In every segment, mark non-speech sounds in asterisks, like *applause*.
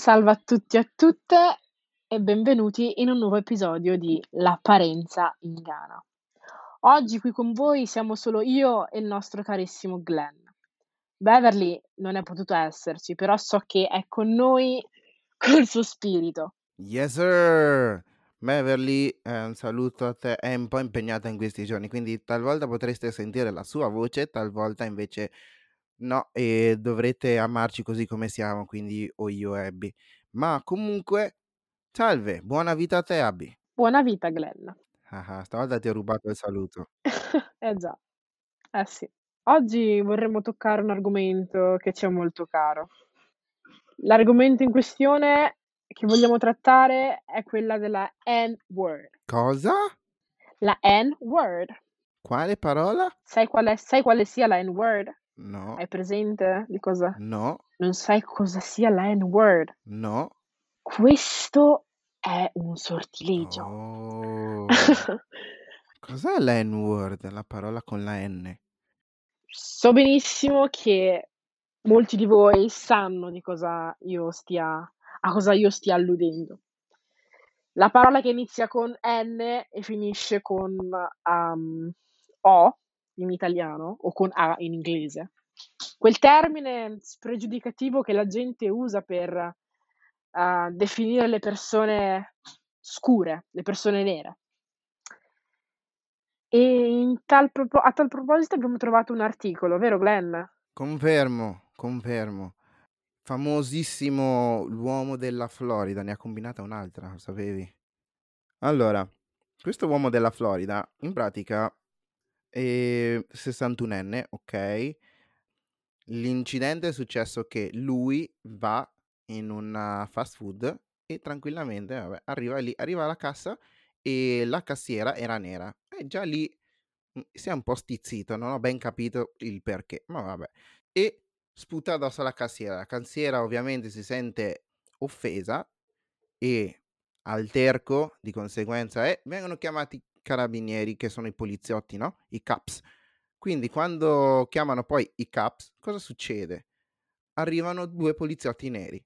Salve a tutti e a tutte e benvenuti in un nuovo episodio di L'apparenza inganna. Oggi qui con voi siamo solo io e il nostro carissimo Glenn. Beverly non è potuto esserci, però so che è con noi col suo spirito. Yes, sir. Beverly, eh, un saluto a te, è un po' impegnata in questi giorni, quindi talvolta potreste sentire la sua voce, talvolta invece no, e dovrete amarci così come siamo, quindi o io e Abby. Ma comunque, salve, buona vita a te, Abby. Buona vita, Glenn. Ah, stavolta ti ho rubato il saluto. *laughs* eh già, eh sì. Oggi vorremmo toccare un argomento che ci è molto caro. L'argomento in questione che vogliamo trattare è quella della N-word. Cosa? La N-word. Quale parola? Sai quale, sai quale sia la N-word? No. Hai presente di cosa? No. Non sai cosa sia la N-word? No. Questo è un sortilegio. Oh. *laughs* Cos'è la N-word, la parola con la N? So benissimo che molti di voi sanno di cosa io stia, a cosa io stia alludendo. La parola che inizia con N e finisce con um, O in italiano o con A in inglese. Quel termine spregiudicativo che la gente usa per uh, definire le persone scure, le persone nere. E tal propo- a tal proposito abbiamo trovato un articolo, vero Glenn? Confermo, confermo. Famosissimo l'uomo della Florida, ne ha combinata un'altra, sapevi? Allora, questo uomo della Florida, in pratica, è 61enne, ok? L'incidente è successo che lui va in una fast food e tranquillamente, vabbè, arriva lì, arriva alla cassa e la cassiera era nera. E già lì mhmm, si è un po' stizzito, non ho ben capito il perché, ma vabbè. E sputa addosso alla cassiera. La cassiera ovviamente si sente offesa e alterco di conseguenza e vengono chiamati carabinieri che sono i poliziotti, no? I caps. Quindi quando chiamano poi i caps, cosa succede? Arrivano due poliziotti neri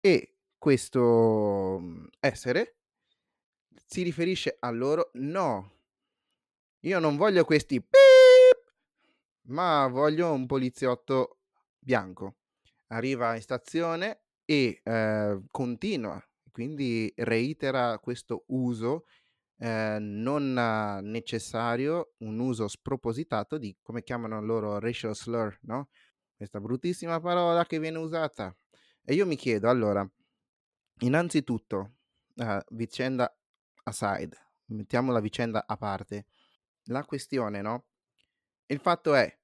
e questo mhmm, essere si riferisce a loro, no, io non voglio questi beep, ma voglio un poliziotto bianco. Arriva in stazione e eh, continua, quindi reitera questo uso eh, non necessario, un uso spropositato di come chiamano loro racial slur, no? Questa bruttissima parola che viene usata. E io mi chiedo, allora, innanzitutto, uh, vicenda aside, mettiamo la vicenda a parte. La questione, no? Il fatto è,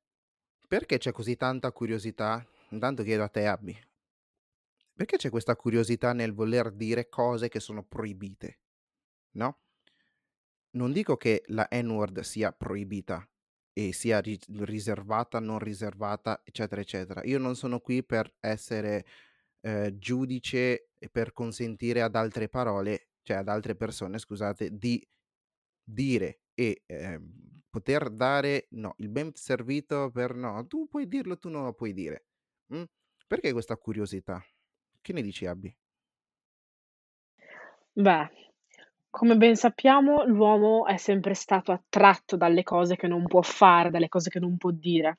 perché c'è così tanta curiosità? Intanto chiedo a te, Abby. Perché c'è questa curiosità nel voler dire cose che sono proibite? No? Non dico che la N-word sia proibita e sia ri- riservata, non riservata, eccetera, eccetera. Io non sono qui per essere eh, giudice e per consentire ad altre parole, cioè ad altre persone, scusate, di dire e eh, poter dare no, il ben servito per no, tu puoi dirlo, tu non lo puoi dire. Mm? Perché questa curiosità? Che ne dici, Abby? Beh, come ben sappiamo, l'uomo è sempre stato attratto dalle cose che non può fare, dalle cose che non può dire.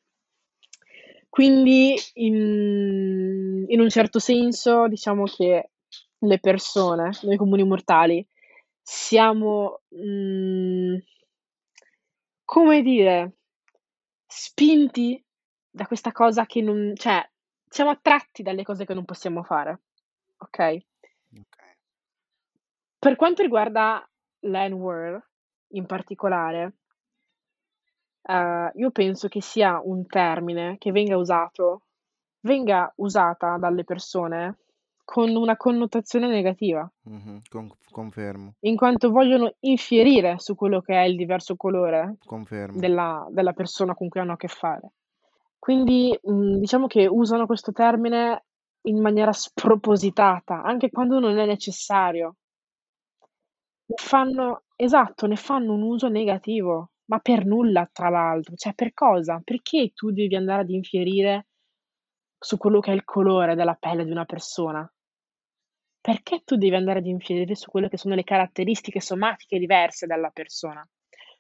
Quindi, in, in un certo senso, diciamo che le persone, noi comuni mortali, siamo, mh, come dire, spinti da questa cosa che non, cioè, siamo attratti dalle cose che non possiamo fare? Ok. Per quanto riguarda l'N-word in particolare, eh, io penso che sia un termine che venga usato, venga usata dalle persone con una connotazione negativa, Mhm, con- confermo, in quanto vogliono infierire su quello che è il diverso colore della, della persona con cui hanno a che fare. Quindi mh, diciamo che usano questo termine in maniera spropositata, anche quando non è necessario. Ne fanno, esatto, ne fanno un uso negativo, ma per nulla, tra l'altro. Cioè, per cosa? Perché tu devi andare ad infierire su quello che è il colore della pelle di una persona? perché tu devi andare ad infierire su quelle che sono le caratteristiche somatiche diverse dalla persona?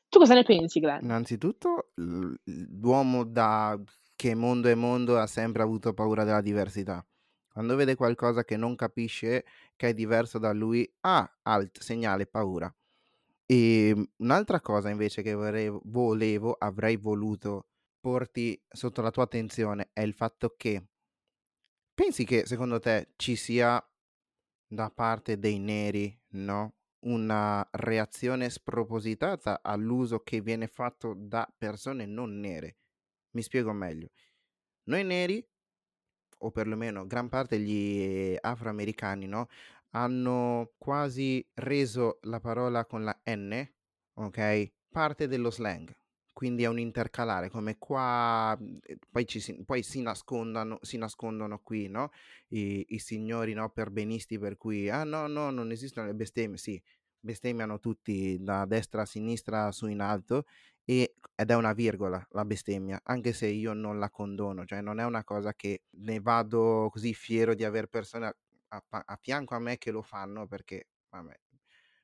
Tu cosa ne pensi, Glenn? Innanzitutto, l l'uomo da che mondo è mondo ha sempre avuto paura della diversità. Quando vede qualcosa che non capisce, che è diverso da lui, ah, alt, segnale, paura. Ehm, un'altra cosa invece che volevo, avrei voluto porti sotto la tua attenzione è il fatto che pensi che secondo te ci sia da parte dei neri, no, una reazione spropositata all'uso che viene fatto da persone non nere? Mi spiego meglio. Noi neri, o perlomeno gran parte degli afroamericani, no, hanno quasi reso la parola con la N, ok, parte dello slang. Quindi è un intercalare, come qua, mhmm, poi si poi si nascondano si nascondono qui, no, i i signori, no, perbenisti per cui: "Ah no, no, non esistono le bestemmie." Sì, bestemmiano tutti da destra a sinistra, su in alto e ed è una virgola la bestemmia, anche se io non la condono, cioè non è una cosa che ne vado così fiero di aver persone a a a fianco a me che lo fanno perché, vabbè,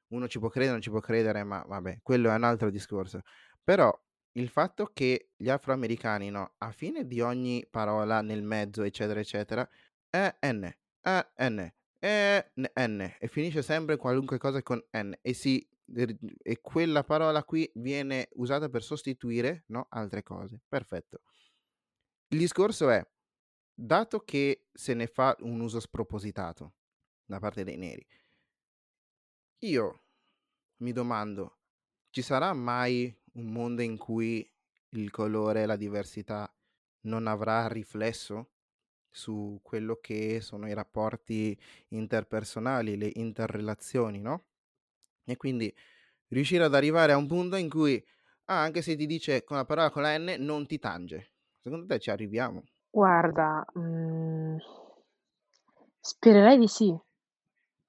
uno ci può credere, non ci può credere, ma vabbè, quello è un altro discorso. Però il fatto che gli afroamericani, no, a fine di ogni parola nel mezzo, eccetera, eccetera, "eh, n, eh, n, eh, n n" e finisce sempre qualunque cosa con n e si e quella parola qui viene usata per sostituire, no, altre cose. Perfetto. Il discorso è, dato che se ne fa un uso spropositato da parte dei neri io mi domando: ci sarà mai un mondo in cui il colore e la diversità non avrà riflesso su quello che sono i rapporti interpersonali, le interrelazioni, no, e quindi riuscire ad arrivare a un punto in cui, ah, anche se ti dice con la parola con la N non ti tange. Secondo te ci arriviamo? Guarda, mhmm, spererei di sì.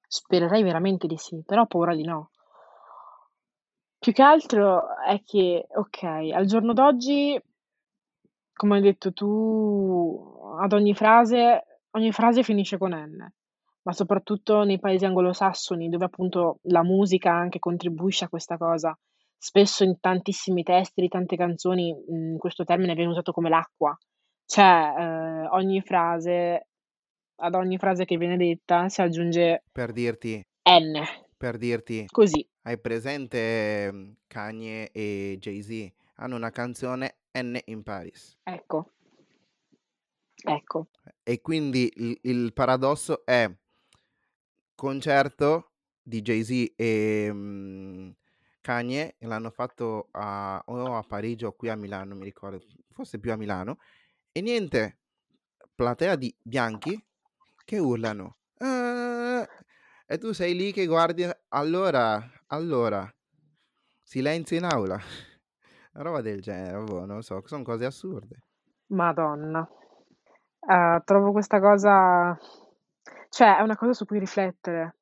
Spererei veramente di sì, però ho paura di no. Più che altro è che, okay, al giorno d'oggi come hai detto tu, ad ogni frase ogni frase finisce con "n", ma soprattutto nei paesi anglosassoni, dove appunto la musica anche contribuisce a questa cosa. Spesso in tantissimi testi di tante canzoni, mhmm, questo termine viene usato come l'acqua. Cioè, ehm, ogni frase ad ogni frase che viene detta si aggiunge Per dirti "n". per dirti, Così. hai presente, mhmm, Kanye e Jay-Z? Hanno una canzone "N in Paris". Ecco. Ecco. E quindi il il paradosso è concerto di Jay-Z e, mhmm, Kanye l'hanno fatto a o a Parigi o qui a Milano, mi ricordo, forse più a Milano, e niente, platea di bianchi che urlano: "Ah!" E tu sei lì che guardi allora allora, silenzio in aula. *laughs* Una roba del genere, boh, non so, son cose assurde. Madonna. Uhm, trovo questa cosa cioè è una cosa su cui riflettere.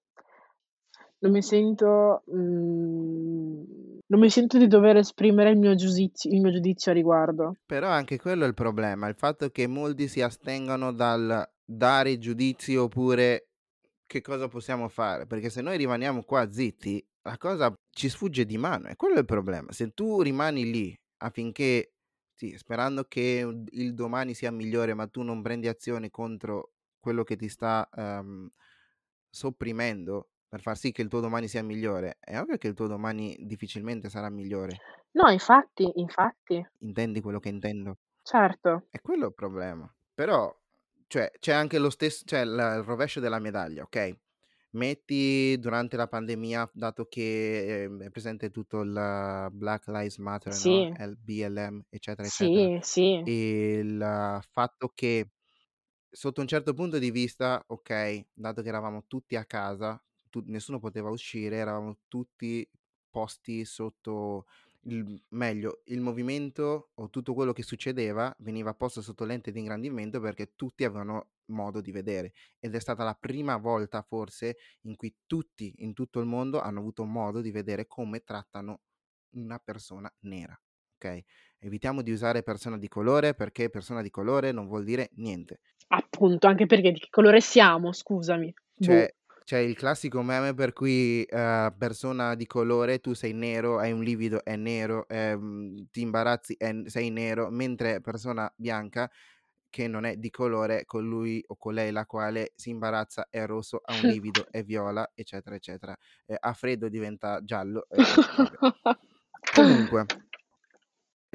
Non mi sento mhmm, non mi sento di dover esprimere il mio giudiz il mio giudizio a riguardo. Però anche quello è il problema, il fatto che molti si astengono dal dare giudizi oppure che cosa possiamo fare, perché se noi rimaniamo qua zitti, la cosa ci sfugge di mano, è quello il problema. Se tu rimani lì affinché sì, sperando che il domani sia migliore, ma tu non prendi azione contro quello che ti sta, uhm, sopprimendo per far sì che il tuo domani sia migliore, è ovvio che il tuo domani difficilmente sarà migliore. No, infatti, infatti. Intendi quello che intendo? Certo. È quello il problema. Però, cioè, c'è anche lo stess cioè il il rovescio della medaglia, okay, metti durante la pandemia, dato che, ehm, è presente tutto il Black Lives Matter, no, Sì. el BLM, eccetera, eccetera, Sì, sì. il fatto che sotto un certo punto di vista, okay, dato che eravamo tutti a casa, tu nessuno poteva uscire, eravamo tutti posti sotto il meglio, il movimento o tutto quello che succedeva veniva posto sotto lente di ingrandimento perché tutti avevano modo di vedere ed è stata la prima volta forse in cui tutti in tutto il mondo hanno avuto modo di vedere come trattano una persona nera, Evitiamo di usare persona di colore perché persona di colore non vuol dire niente. Appunto, anche perché di che colore siamo, scusami? Cioè, Boh. C'è il classico meme per cui, ehm, persona di colore, tu sei nero, hai un livido, è nero, ehm, ti imbarazzi, è sei nero, mentre persona bianca, che non è di colore, colui o colei la quale si imbarazza è rosso, ha un livido, è viola, eccetera, eccetera. Ehm, ha freddo diventa giallo e e vabbè. *laughs* Comunque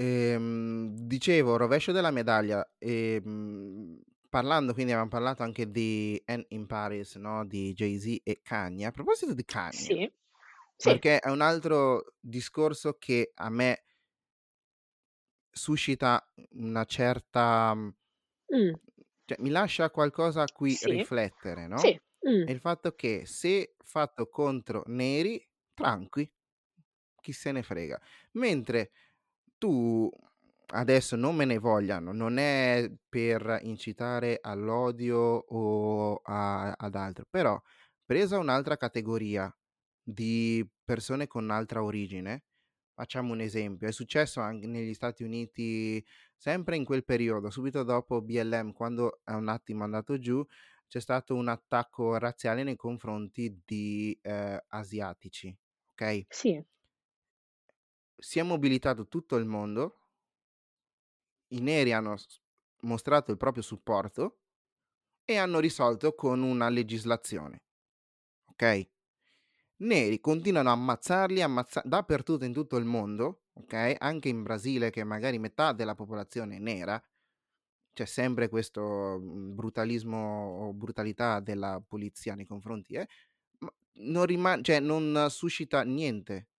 ehm, dicevo, rovescio della medaglia, ehm, parlando quindi avevam parlato anche di "End in Paris", no, di Jay-Z e Kanye. A proposito di Kanye, Sì, sì. perché è un altro discorso che a me suscita una certa Mh. cioè mi lascia qualcosa a cui Sì, riflettere, no, sì, è il fatto che se fatto contro neri, tranqui, chi se ne frega. Mentre tu adesso non me ne vogliano, non è per incitare all'odio o a ad altro, però presa un'altra categoria di persone con altra origine, facciamo un esempio, è successo anche negli Stati Uniti sempre in quel periodo, subito dopo BLM, quando è un attimo andato giù, c'è stato un attacco razziale nei confronti di, ehm, asiatici, okay? Sì. Si è mobilitato tutto il mondo i neri hanno mostrato il proprio supporto e hanno risolto con una legislazione, okay? Neri continuano a ammazzarli, ammazza dappertutto in tutto il mondo, okay, anche in Brasile che magari metà della popolazione è nera, c'è sempre questo, mhmm, brutalismo o brutalità della polizia nei confronti eh, non rima cioè non suscita niente.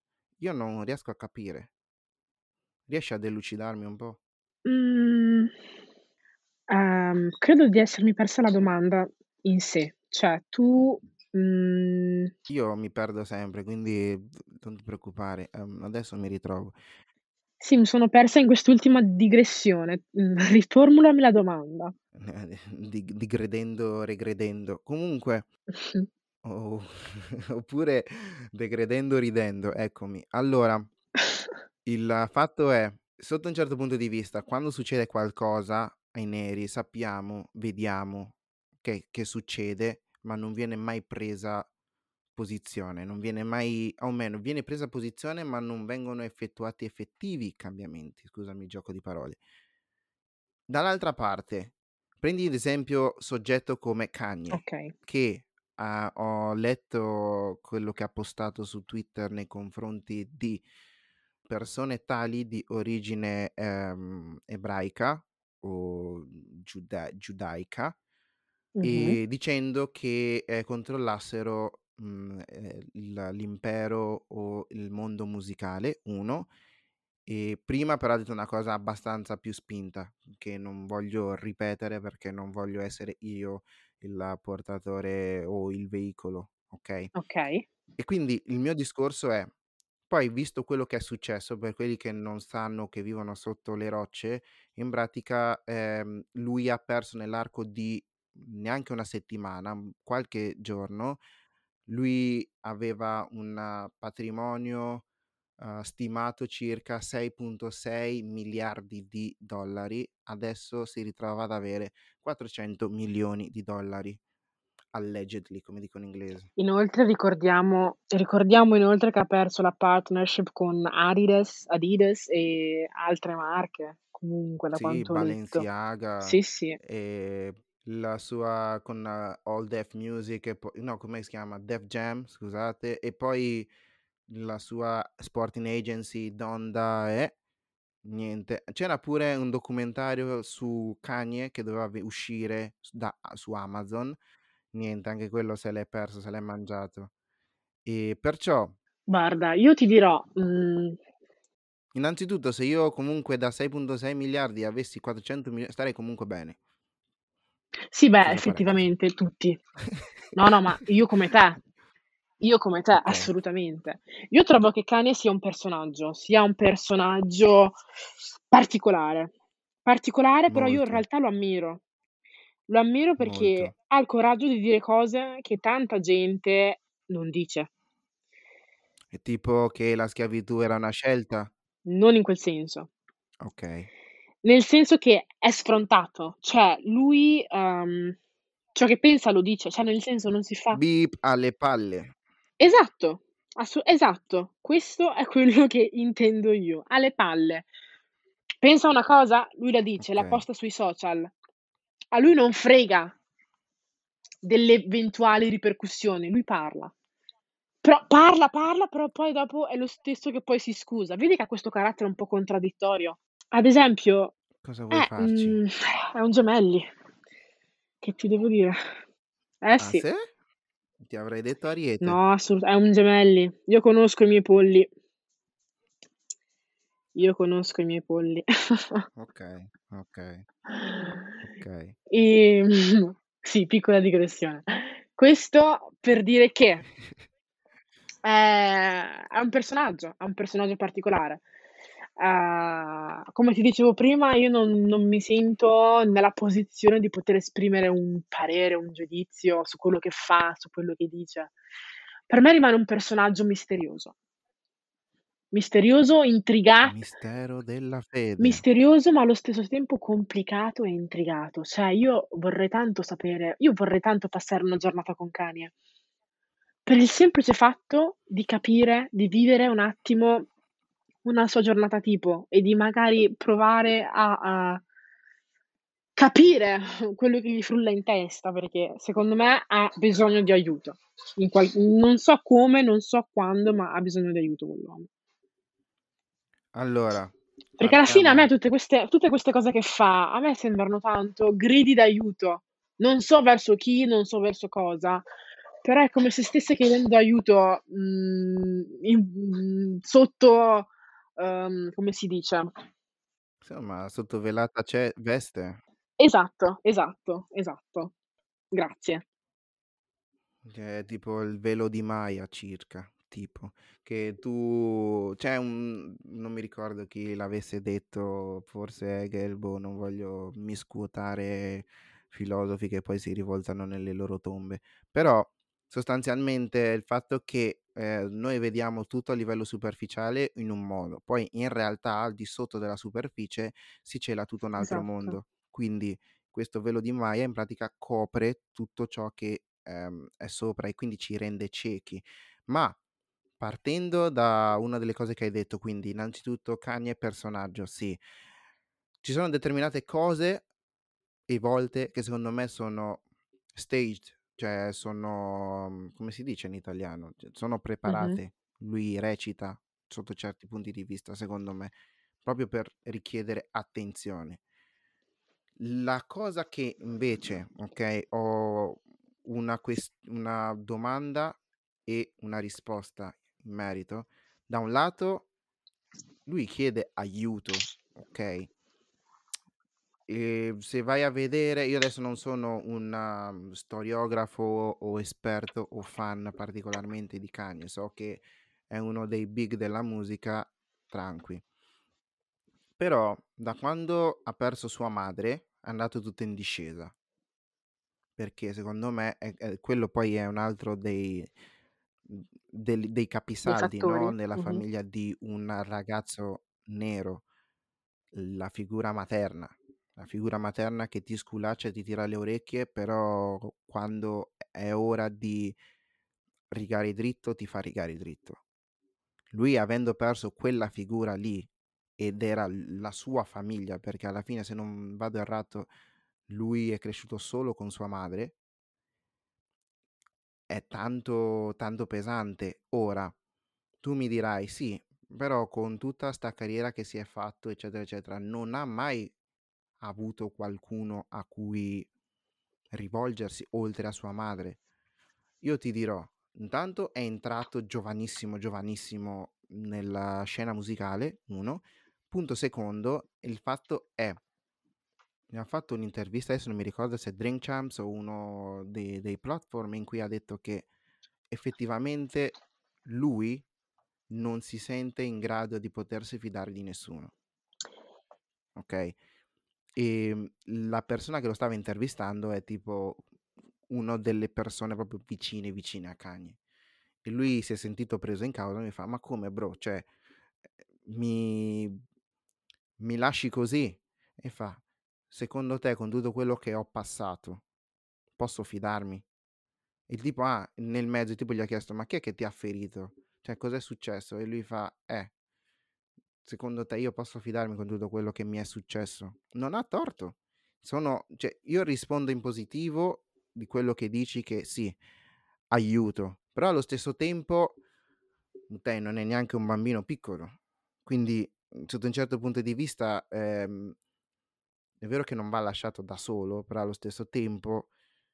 Io non riesco a capire. Riesci a delucidarmi un po'? Mhmm, ehm, credo di essermi persa la domanda in sé. Cioè tu, mhmm Io mi perdo sempre, quindi non ti preoccupare, ehm, adesso mi ritrovo. Sì, mi sono persa in quest'ultima digressione. Mhmm, *laughs* riformulami la domanda. *laughs* Dig digredendo, regredendo. Comunque *laughs* o *laughs* oppure degredendo ridendo, eccomi. Allora il fatto è, sotto un certo punto di vista, quando succede qualcosa ai neri sappiamo, vediamo che che succede, ma non viene mai presa posizione, non viene mai o meno viene presa posizione, ma non vengono effettuati effettivi cambiamenti, scusami il gioco di parole. Dall'altra parte, prendi ad esempio soggetto come Kanye, Okay. che, ha ho letto quello che ha postato su Twitter nei confronti di persone tali di origine, ehm, ebraica o giuda giudaica, Mh-mh. ehm, dicendo che, ehm, controllassero, mhmm, ehm, il l'impero o il mondo musicale, 1, e prima però ha detto una cosa abbastanza più spinta, che non voglio ripetere perché non voglio essere io il portatore o il veicolo, okay? Okay. E quindi il mio discorso è: poi visto quello che è successo, per quelli che non sanno, che vivono sotto le rocce, in pratica, ehm, lui ha perso nell'arco di neanche 1 settimana, qualche giorno, lui aveva un patrimonio, uhm, stimato circa 6.6 miliardi di dollari, adesso si ritrova ad avere 400 milioni di dollari, allegedly, come dicono in inglese. Inoltre ricordiamo ricordiamo inoltre che ha perso la partnership con Adidas Adidas e altre marche, comunque da Sì, quanto. Balenciaga, Sì, sì. ehm, la sua con All Def Music e po no, come si chiama? Def Jam, scusate, e poi la sua sporting agency Donda e niente. C'era pure un documentario su Kanye che doveva uscire da su Amazon, niente, anche quello se l'è perso, se l'è mangiato. E perciò Guarda, io ti dirò, mhmm innanzitutto se io comunque da 6.6 miliardi avessi 400 milio starei comunque bene. Sì, beh, parentesi. effettivamente tutti. *laughs* No, no, ma io come te. Io come te, Okay. assolutamente. Io trovo che Kanye sia un personaggio, sia un personaggio particolare. Particolare, però io in Molto. realtà lo ammiro. Lo ammiro Molto. perché ha il coraggio di dire cose che tanta gente non dice. È tipo che la schiavitù era una scelta? Non in quel senso. Okay. Nel senso che è sfrontato, cioè lui, uhm Ciò che pensa lo dice, cioè nel senso non si fa Beep alle palle. Esatto, assu esatto. Questo è quello *laughs* che intendo io. Ha le palle. Pensa una cosa, lui la dice, la posta sui social. A lui non frega delle eventuali ripercussioni, lui parla. Però parla, parla, però poi dopo è lo stesso che poi si scusa. Vedi che ha questo carattere un po' contraddittorio. Ad esempio Cosa vuoi eh, farci? mhmm, è un gemelli. Che ti devo dire? Eh Ah sì. sì? Ti avrei detto Ariete. No, assolut è un gemelli. Io conosco i miei polli. Io conosco i miei polli. *laughs* Okay, okay. Okay. Ehm, *laughs* sì, piccola digressione. Questo per dire che *laughs* ehm, è un personaggio, è un personaggio particolare. Uhm, come ti dicevo prima, io non non mi sento nella posizione di poter esprimere un parere, un giudizio su quello che fa, su quello che dice. Per me rimane un personaggio misterioso. Misterioso, intrigat Mistero della fede. misterioso, ma allo stesso tempo complicato e intrigato. Cioè io vorrei tanto sapere io vorrei tanto passare una giornata con Kanye. Per il semplice fatto di capire, di vivere un attimo una sua giornata tipo e di magari provare a a capire quello che gli frulla in testa, perché secondo me ha bisogno di aiuto. In qual non so come, non so quando, ma ha bisogno di aiuto quell'uomo. Allora, Perché alla fine a me tutte queste tutte queste cose che fa, a me sembrano tanto gridi d'aiuto. Non so verso chi, non so verso cosa, però è come se stesse chiedendo aiuto, mhmm, in mhmm, sotto, uhm, come si dice? Insomma, sotto velata ce veste. Esatto, esatto, esatto. Grazie. È tipo il velo di Maya circa, tipo. Che tu c'è un non mi ricordo chi l'avesse detto, forse Hegel, boh, non voglio miscuotare filosofi che poi si rivoltano nelle loro tombe. Però sostanzialmente il fatto che, ehm, noi vediamo tutto a livello superficiale in un modo, poi in realtà al di sotto della superficie si cela tutto un altro Esatto. mondo. Quindi questo velo di Maya in pratica copre tutto ciò che, ehm, è sopra e quindi ci rende ciechi. Ma partendo da una delle cose che hai detto, quindi innanzitutto Kanye personaggio, sì. Ci sono determinate cose e volte che secondo me sono staged, cioè sono mhmm, come si dice in italiano? Cioè sono Mh-mh. preparate. Lui recita sotto certi punti di vista, secondo me, proprio per richiedere attenzione. La cosa che invece, okay, ho una ques una domanda e una risposta in merito. Da un lato lui chiede aiuto, okay? Ehm, se vai a vedere io adesso non sono un, mhmm, storiografo o esperto o fan particolarmente di Kanye, so che è uno dei big della musica, tranqui. Però da quando ha perso sua madre è andato tutto in discesa. Perché secondo me è è quello poi è un altro dei mhmm, del dei Dei capisaldi, no, fattori. nella Mh-mh. famiglia di un ragazzo nero, la figura materna. La figura materna che ti sculaccia e ti tira le orecchie, però quando è ora di rigare dritto, ti fa rigare dritto. Lui avendo perso quella figura lì, ed era la sua famiglia, perché alla fine se non vado errato lui è cresciuto solo con sua madre è tanto tanto pesante. Ora, tu mi dirai: "Sì, però con tutta 'sta carriera che si è fatto, eccetera, eccetera, non ha mai avuto qualcuno a cui rivolgersi oltre a sua madre?" Io ti dirò, intanto è entrato giovanissimo, giovanissimo nella scena musicale, 1. Punto secondo, il fatto è ne ha fatto un'intervista, adesso non mi ricordo se Drink Champs o uno dei dei platform in cui ha detto che effettivamente lui non si sente in grado di potersi fidare di nessuno. Okay? Ehm, la persona che lo stava intervistando è tipo uno delle persone proprio vicine, vicine a Kanye. E lui si è sentito preso in causa e mi fa: "Ma come bro, cioè, ehm, mi mi lasci così?" E fa: "Secondo te con tutto quello che ho passato, posso fidarmi? Il tipo, ah, nel mezzo, il tipo gli ha chiesto, ma chi è che ti ha ferito? Cioè, cos'è successo? E lui fa, eh, secondo te io posso fidarmi con tutto quello che mi è successo? Non ha torto. Sono, cioè, io rispondo in positivo di quello che dici che sì, aiuto, però allo stesso tempo te non è neanche un bambino piccolo, quindi sotto un certo punto di vista ehm, è vero che non va lasciato da solo, però allo stesso tempo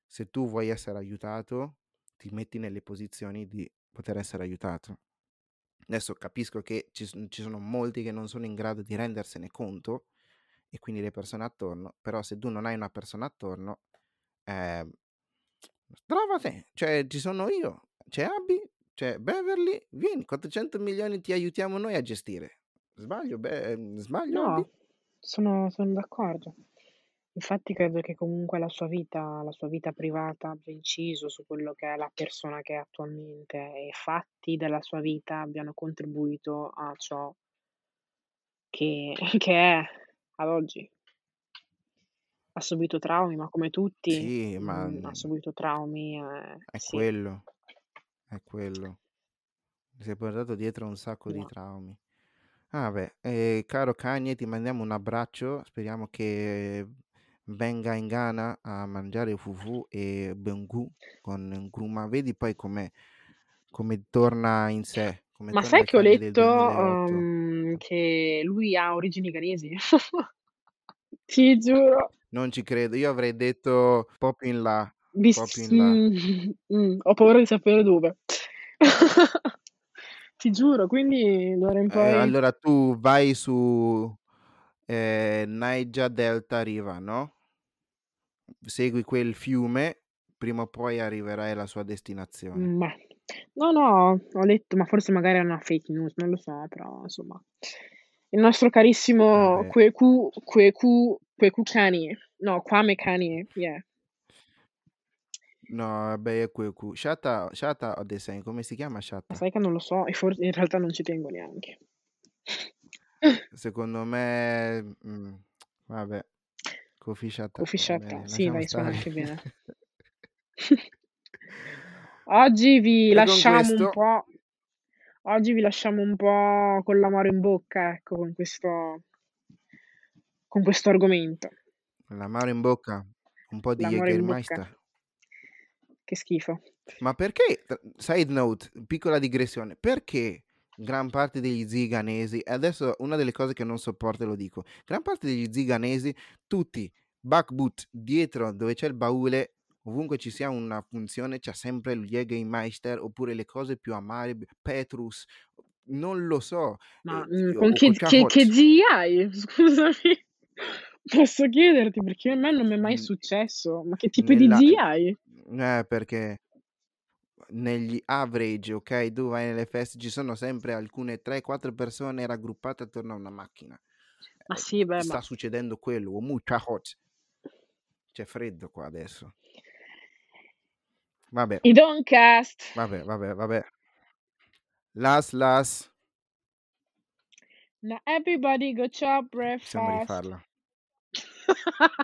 se tu vuoi essere aiutato ti metti nelle posizioni di poter essere aiutato. Adesso capisco che ci, ci sono molti che non sono in grado di rendersene conto e quindi le persone attorno, però se tu non hai una persona attorno, eh, trova te, cioè ci sono io, c'è Abby, c'è Beverly, vieni, 400 milioni ti aiutiamo noi a gestire. Sbaglio, Be- sbaglio? No, sono, sono d'accordo. Infatti credo che comunque la sua vita, la sua vita privata abbia inciso su quello che è la persona che è attualmente e i fatti della sua vita abbiano contribuito a ciò che, *laughs* che è ad oggi. Ha subito traumi, ma come tutti Sì, ma mm, ha subito traumi, eh, è sì, quello, è quello. Si è portato dietro un sacco di no. traumi. Ah, beh, eh, caro Kanye, ti mandiamo un abbraccio. Speriamo che venga in Ghana a mangiare fufu e bengu con Nkrumah. Vedi poi come, come torna in sé, come Ma sai ai che ho letto 2008. um, che lui ha origini ghanesi? *laughs* Ti giuro. Non ci credo, io avrei detto un po' più in là, po' più in là. mm, mm, ho paura di sapere dove. *laughs* Ti giuro, quindi d'ora in Eh, poi... allora tu vai su eh, Niger Delta Riva, no? Segui quel fiume, prima o poi arriverai alla sua destinazione. Ma... No, no, ho letto, ma forse magari è una fake news, non lo so, però insomma. Il nostro carissimo Vabbè. Kweku, Kweku, Kweku Kanye, no, Kwame Kanye, yeah. No, vabbè, è Kweku. Shata, Shata Odesen, come si chiama Ma Shata? sai che non lo so, e forse in realtà non ci tengo neanche. Secondo me, mm, vabbè, Shatta, bene, sì, dai, suona anche bene. *laughs* Oggi vi E lasciamo un questo, po', oggi vi lasciamo un po' con l'amaro in bocca, ecco, con questo, con questo argomento. l'amaro in bocca, un po' di. Jägermeister. Che schifo. Ma perché, side note, piccola digressione, perché gran parte degli ziganesi, e adesso una delle cose che non sopporto lo dico, gran parte degli ziganesi, tutti back boot dietro dove c'è il baule, ovunque ci sia una funzione c'è sempre il Jägermeister oppure le cose più amare, Petrus, non lo so. Ma eh, mm, o- con che, che, che hai? *laughs* Scusami. Posso chiederti perché a me non mi è mai successo. Ma che tipo di Nella, zii hai? eh, perché negli average, ok? Tu vai nelle feste, ci sono sempre alcune 3-4 persone raggruppate attorno a una macchina. Ma Eh, sì, beh, sta ma succedendo quello. mucha hot. C'è freddo qua adesso. Vabbè, i Doncast. vabbè, vabbè, vabbè. Las, las. Now everybody go chop Possiamo breakfast. rifarla.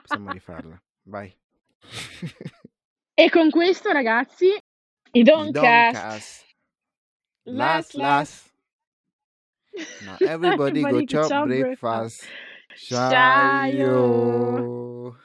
Possiamo *laughs* rifarla. Vai. *laughs* e con questo, ragazzi, i I Doncast. Doncast. Las, Las, las. las. Now *laughs* everybody go Everybody go chop chop breakfast. breakfast. Shayo. Shayo.